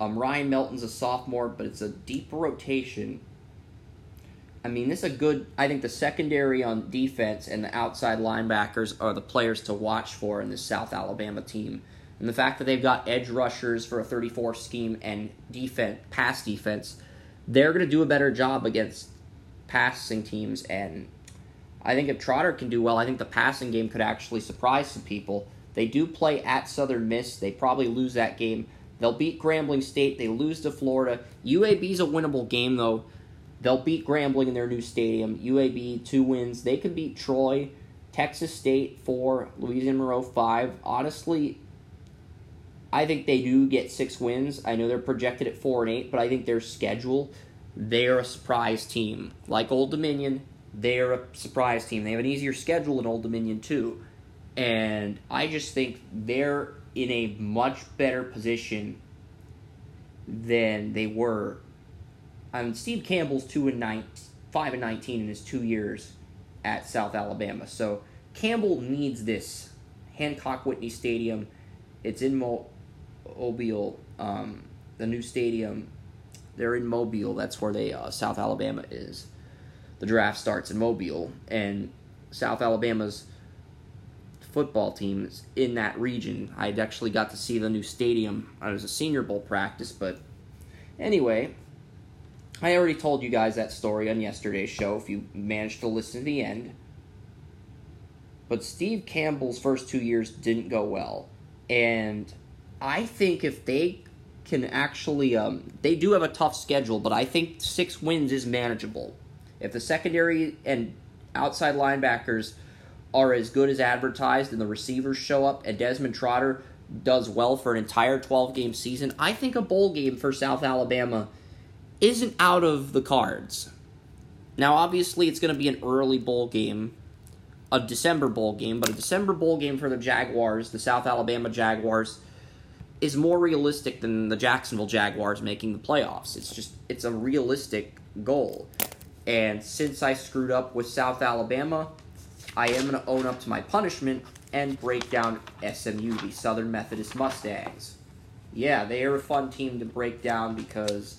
Um, Ryan Melton's a sophomore, but it's a deep rotation I mean, this is a good. I think the secondary on defense and the outside linebackers are the players to watch for in this South Alabama team. And the fact that they've got edge rushers for a 34 scheme and defense, pass defense, they're going to do a better job against passing teams. And I think if Trotter can do well, I think the passing game could actually surprise some people. They do play at Southern Miss. They probably lose that game. They'll beat Grambling State. They lose to Florida. UAB's a winnable game, though. They'll beat Grambling in their new stadium. UAB, two wins. They can beat Troy, Texas State, four, Louisiana Monroe, five. Honestly, I think they do get six wins. I know they're projected at four and eight, but I think their schedule, they're a surprise team. Like Old Dominion, they're a surprise team. They have an easier schedule than Old Dominion, too. And I just think they're in a much better position than they were Steve Campbell's two and nine, five and nineteen in his two years at South Alabama. So Campbell needs this. Hancock Whitney Stadium. It's in Mo- Mobile, um, the new stadium. They're in Mobile. That's where they uh, South Alabama is. The draft starts in Mobile, and South Alabama's football team is in that region. I actually got to see the new stadium. I was a Senior Bowl practice, but anyway, I already told you guys that story on yesterday's show if you managed to listen to the end. But Steve Campbell's first two years didn't go well. And I think if they can actually. Um, they do have a tough schedule, but I think six wins is manageable. If the secondary and outside linebackers are as good as advertised and the receivers show up and Desmond Trotter does well for an entire 12 game season, I think a bowl game for South Alabama isn't out of the cards. Now, obviously, it's going to be an early bowl game, a December bowl game, but a December bowl game for the Jaguars, the South Alabama Jaguars, is more realistic than the Jacksonville Jaguars making the playoffs. It's just, it's a realistic goal. And since I screwed up with South Alabama, I am going to own up to my punishment and break down SMU, the Southern Methodist Mustangs. Yeah, they are a fun team to break down because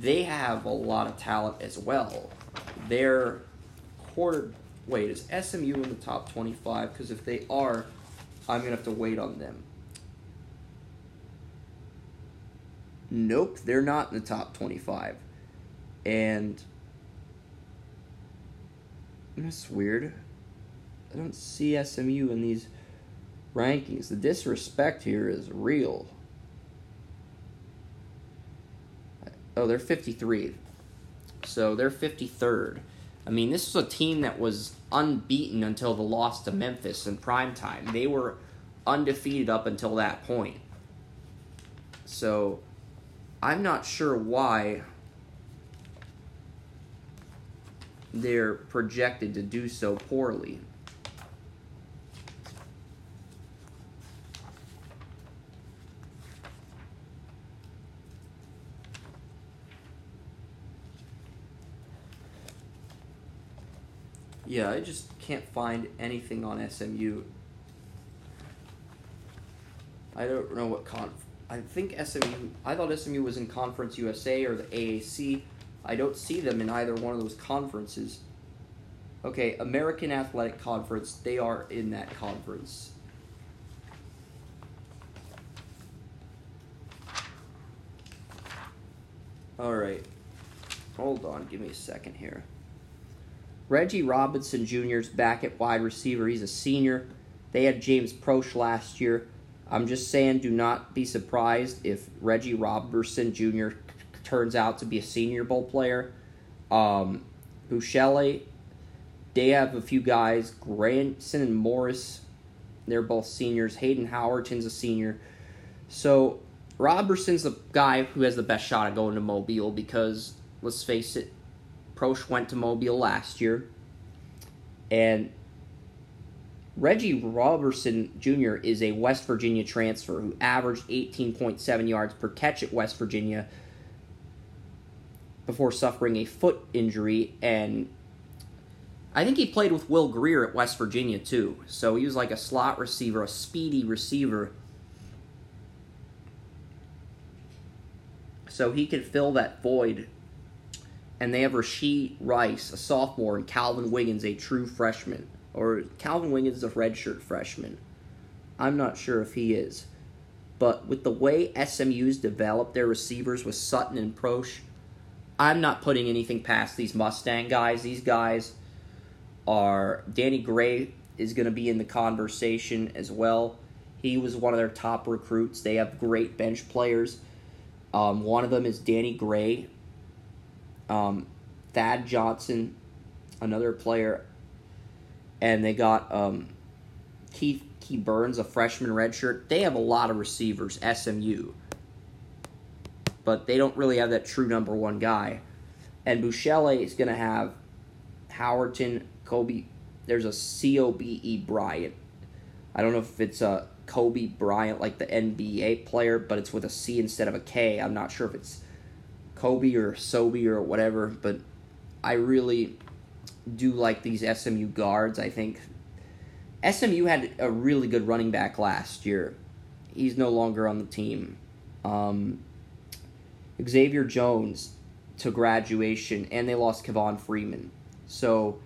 they have a lot of talent as well. Their quarter. Wait, is SMU in the top 25? Because if they are, I'm to have to wait on them. Nope, they're not in the top 25. And that's weird. I don't see SMU in these rankings. The disrespect here is real. Oh, they're 53. So they're 53rd. I mean, this was a team that was unbeaten until the loss to Memphis in prime time. They were undefeated up until that point. So I'm not sure why they're projected to do so poorly. Yeah, I just can't find anything on SMU. I don't know what con. I think SMU. I thought SMU was in Conference USA or the AAC. I don't see them in either one of those conferences. Okay, American Athletic Conference. They are in that conference. All right. Hold on. Give me a second here. Reggie Robinson Jr. is back at wide receiver. He's a senior. They had James Proche last year. I'm just saying, do not be surprised if Reggie Roberson Jr. turns out to be a senior bowl player. Um, Buechele, they have a few guys. Granson and Morris, they're both seniors. Hayden Howerton's a senior. So Roberson's the guy who has the best shot at going to Mobile because, let's face it, Proche went to Mobile last year. And Reggie Roberson Jr. is a West Virginia transfer who averaged 18.7 yards per catch at West Virginia before suffering a foot injury. And I think he played with Will Grier at West Virginia too. So he was like a slot receiver, a speedy receiver. So he could fill that void and they have Rashee Rice, a sophomore, and Calvin Wiggins, a true freshman. Or Calvin Wiggins is a redshirt freshman. I'm not sure if he is. But with the way SMU's developed their receivers with Sutton and Proche, I'm not putting anything past these Mustang guys. These guys are Danny Gray is going to be in the conversation as well. He was one of their top recruits. They have great bench players. Um, one of them is Danny Gray, um, Thad Johnson, another player, and they got um, Keith Key Burns, a freshman redshirt. They have a lot of receivers, SMU, but they don't really have that true number one guy. And Buechele is going to have Howerton, Kobe. There's a C O B E Bryant. I don't know if it's a Kobe Bryant like the NBA player, but it's with a C instead of a K. I'm not sure if it's Kobe or Sobe or whatever, but I really do like these SMU guards. I think SMU had a really good running back last year. He's no longer on the team. Um, Xavier Jones to graduation, and they lost Kevon Freeman. So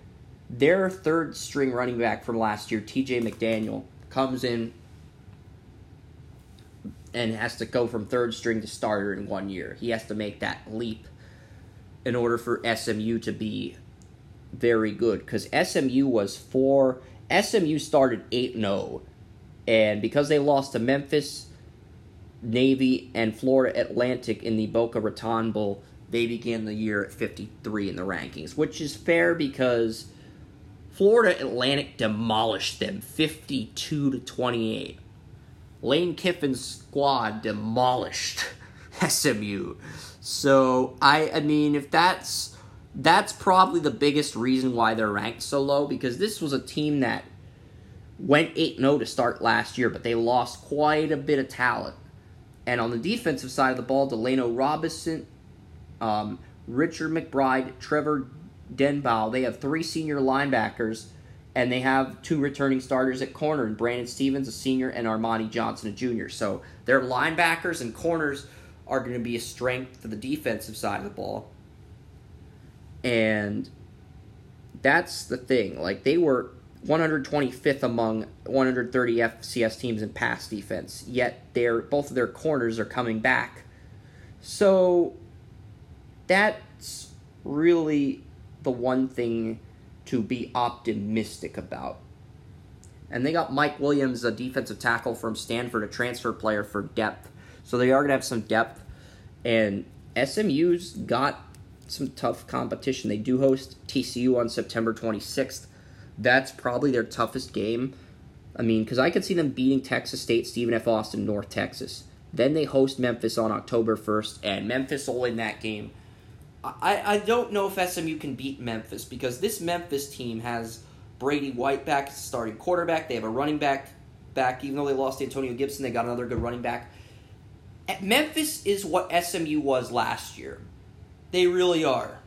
their third string running back from last year, TJ McDaniel, comes in and has to go from third string to starter in one year. He has to make that leap in order for SMU to be very good because SMU was four. SMU started eight 0 and because they lost to Memphis, Navy, and Florida Atlantic in the Boca Raton Bowl, they began the year at 53 in the rankings, which is fair because Florida Atlantic demolished them 52 to 28. Lane Kiffin's squad demolished SMU. So I I mean if that's that's probably the biggest reason why they're ranked so low because this was a team that went 8-0 to start last year, but they lost quite a bit of talent. And on the defensive side of the ball, Delano Robinson, um, Richard McBride, Trevor Denbow, they have three senior linebackers, and they have two returning starters at corner, and Brandon Stephens, a senior, and Armani Johnson, a junior. So their linebackers and corners are going to be a strength for the defensive side of the ball. And that's the thing. Like, they were 125th among 130 FCS teams in pass defense, yet their both of their corners are coming back. So that's really the one thing to be optimistic about. And they got Mike Williams, a defensive tackle from Stanford, a transfer player for depth. So they are going to have some depth. And SMU's got some tough competition. They do host TCU on September 26th. That's probably their toughest game. I mean, because I could see them beating Texas State, Stephen F. Austin, North Texas. Then they host Memphis on October 1st, and Memphis will win that game. I, I don't know if SMU can beat Memphis because this Memphis team has Brady White back starting quarterback. They have a running back back, even though they lost Antonio Gibson, they got another good running back. Memphis is what SMU was last year. They really are.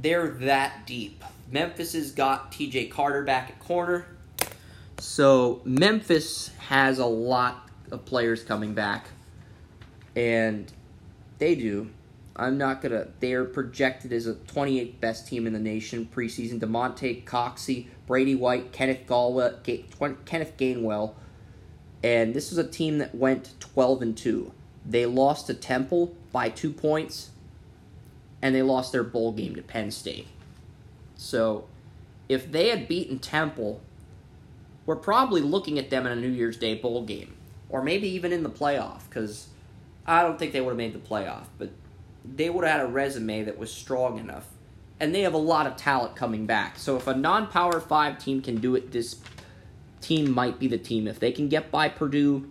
They're that deep. Memphis has got TJ Carter back at corner. So Memphis has a lot of players coming back. And they do. I'm not gonna. They are projected as a 28th best team in the nation preseason. Damonte Coxie, Brady White, Kenneth Galwell, Kenneth Gainwell, and this was a team that went 12 and two. They lost to Temple by two points, and they lost their bowl game to Penn State. So, if they had beaten Temple, we're probably looking at them in a New Year's Day bowl game, or maybe even in the playoff, because I don't think they would have made the playoff, but they would have had a resume that was strong enough. And they have a lot of talent coming back. So if a non power five team can do it, this team might be the team. If they can get by Purdue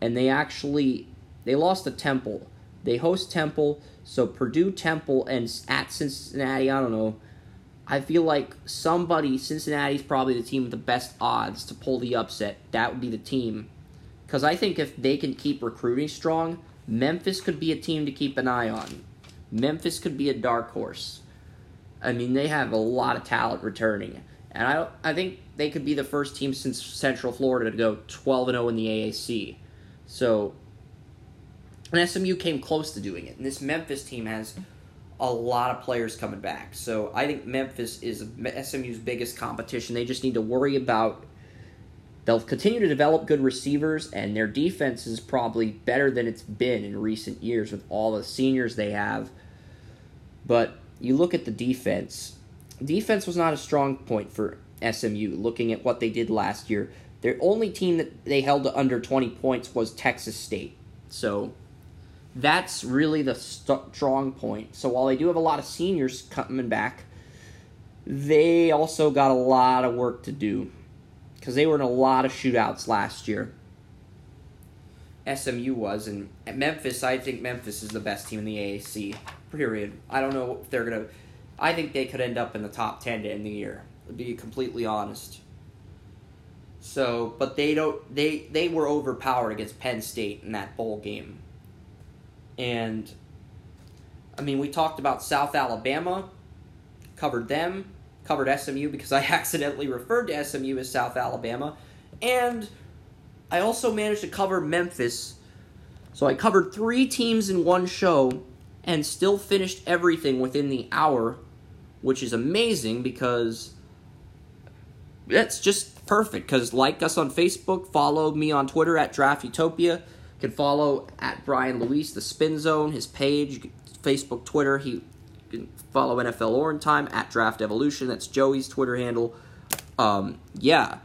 and they actually they lost to Temple. They host Temple, so Purdue Temple and at Cincinnati, I don't know. I feel like somebody Cincinnati's probably the team with the best odds to pull the upset. That would be the team because I think if they can keep recruiting strong, Memphis could be a team to keep an eye on. Memphis could be a dark horse. I mean, they have a lot of talent returning, and I I think they could be the first team since Central Florida to go 12 and 0 in the AAC. So, and SMU came close to doing it. And this Memphis team has a lot of players coming back. So I think Memphis is SMU's biggest competition. They just need to worry about They'll continue to develop good receivers, and their defense is probably better than it's been in recent years with all the seniors they have. But you look at the defense, defense was not a strong point for SMU, looking at what they did last year. Their only team that they held to under 20 points was Texas State. So that's really the st- strong point. So while they do have a lot of seniors coming back, they also got a lot of work to do because they were in a lot of shootouts last year. SMU was, and Memphis, I think Memphis is the best team in the AAC. Period. I don't know if they're gonna. I think they could end up in the top ten to end the year. To be completely honest. So, but they don't. They they were overpowered against Penn State in that bowl game. And, I mean, we talked about South Alabama, covered them covered SMU because I accidentally referred to SMU as South Alabama. And I also managed to cover Memphis. So I covered three teams in one show and still finished everything within the hour, which is amazing because that's just perfect. Because like us on Facebook, follow me on Twitter at Draft Utopia. You can follow at Brian Luis, the Spin Zone, his page, Facebook, Twitter. He follow NFL Orange Time at Draft Evolution. That's Joey's Twitter handle. Um, yeah,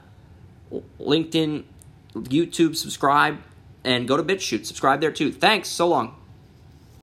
LinkedIn, YouTube, subscribe, and go to BitChute. Subscribe there too. Thanks. So long.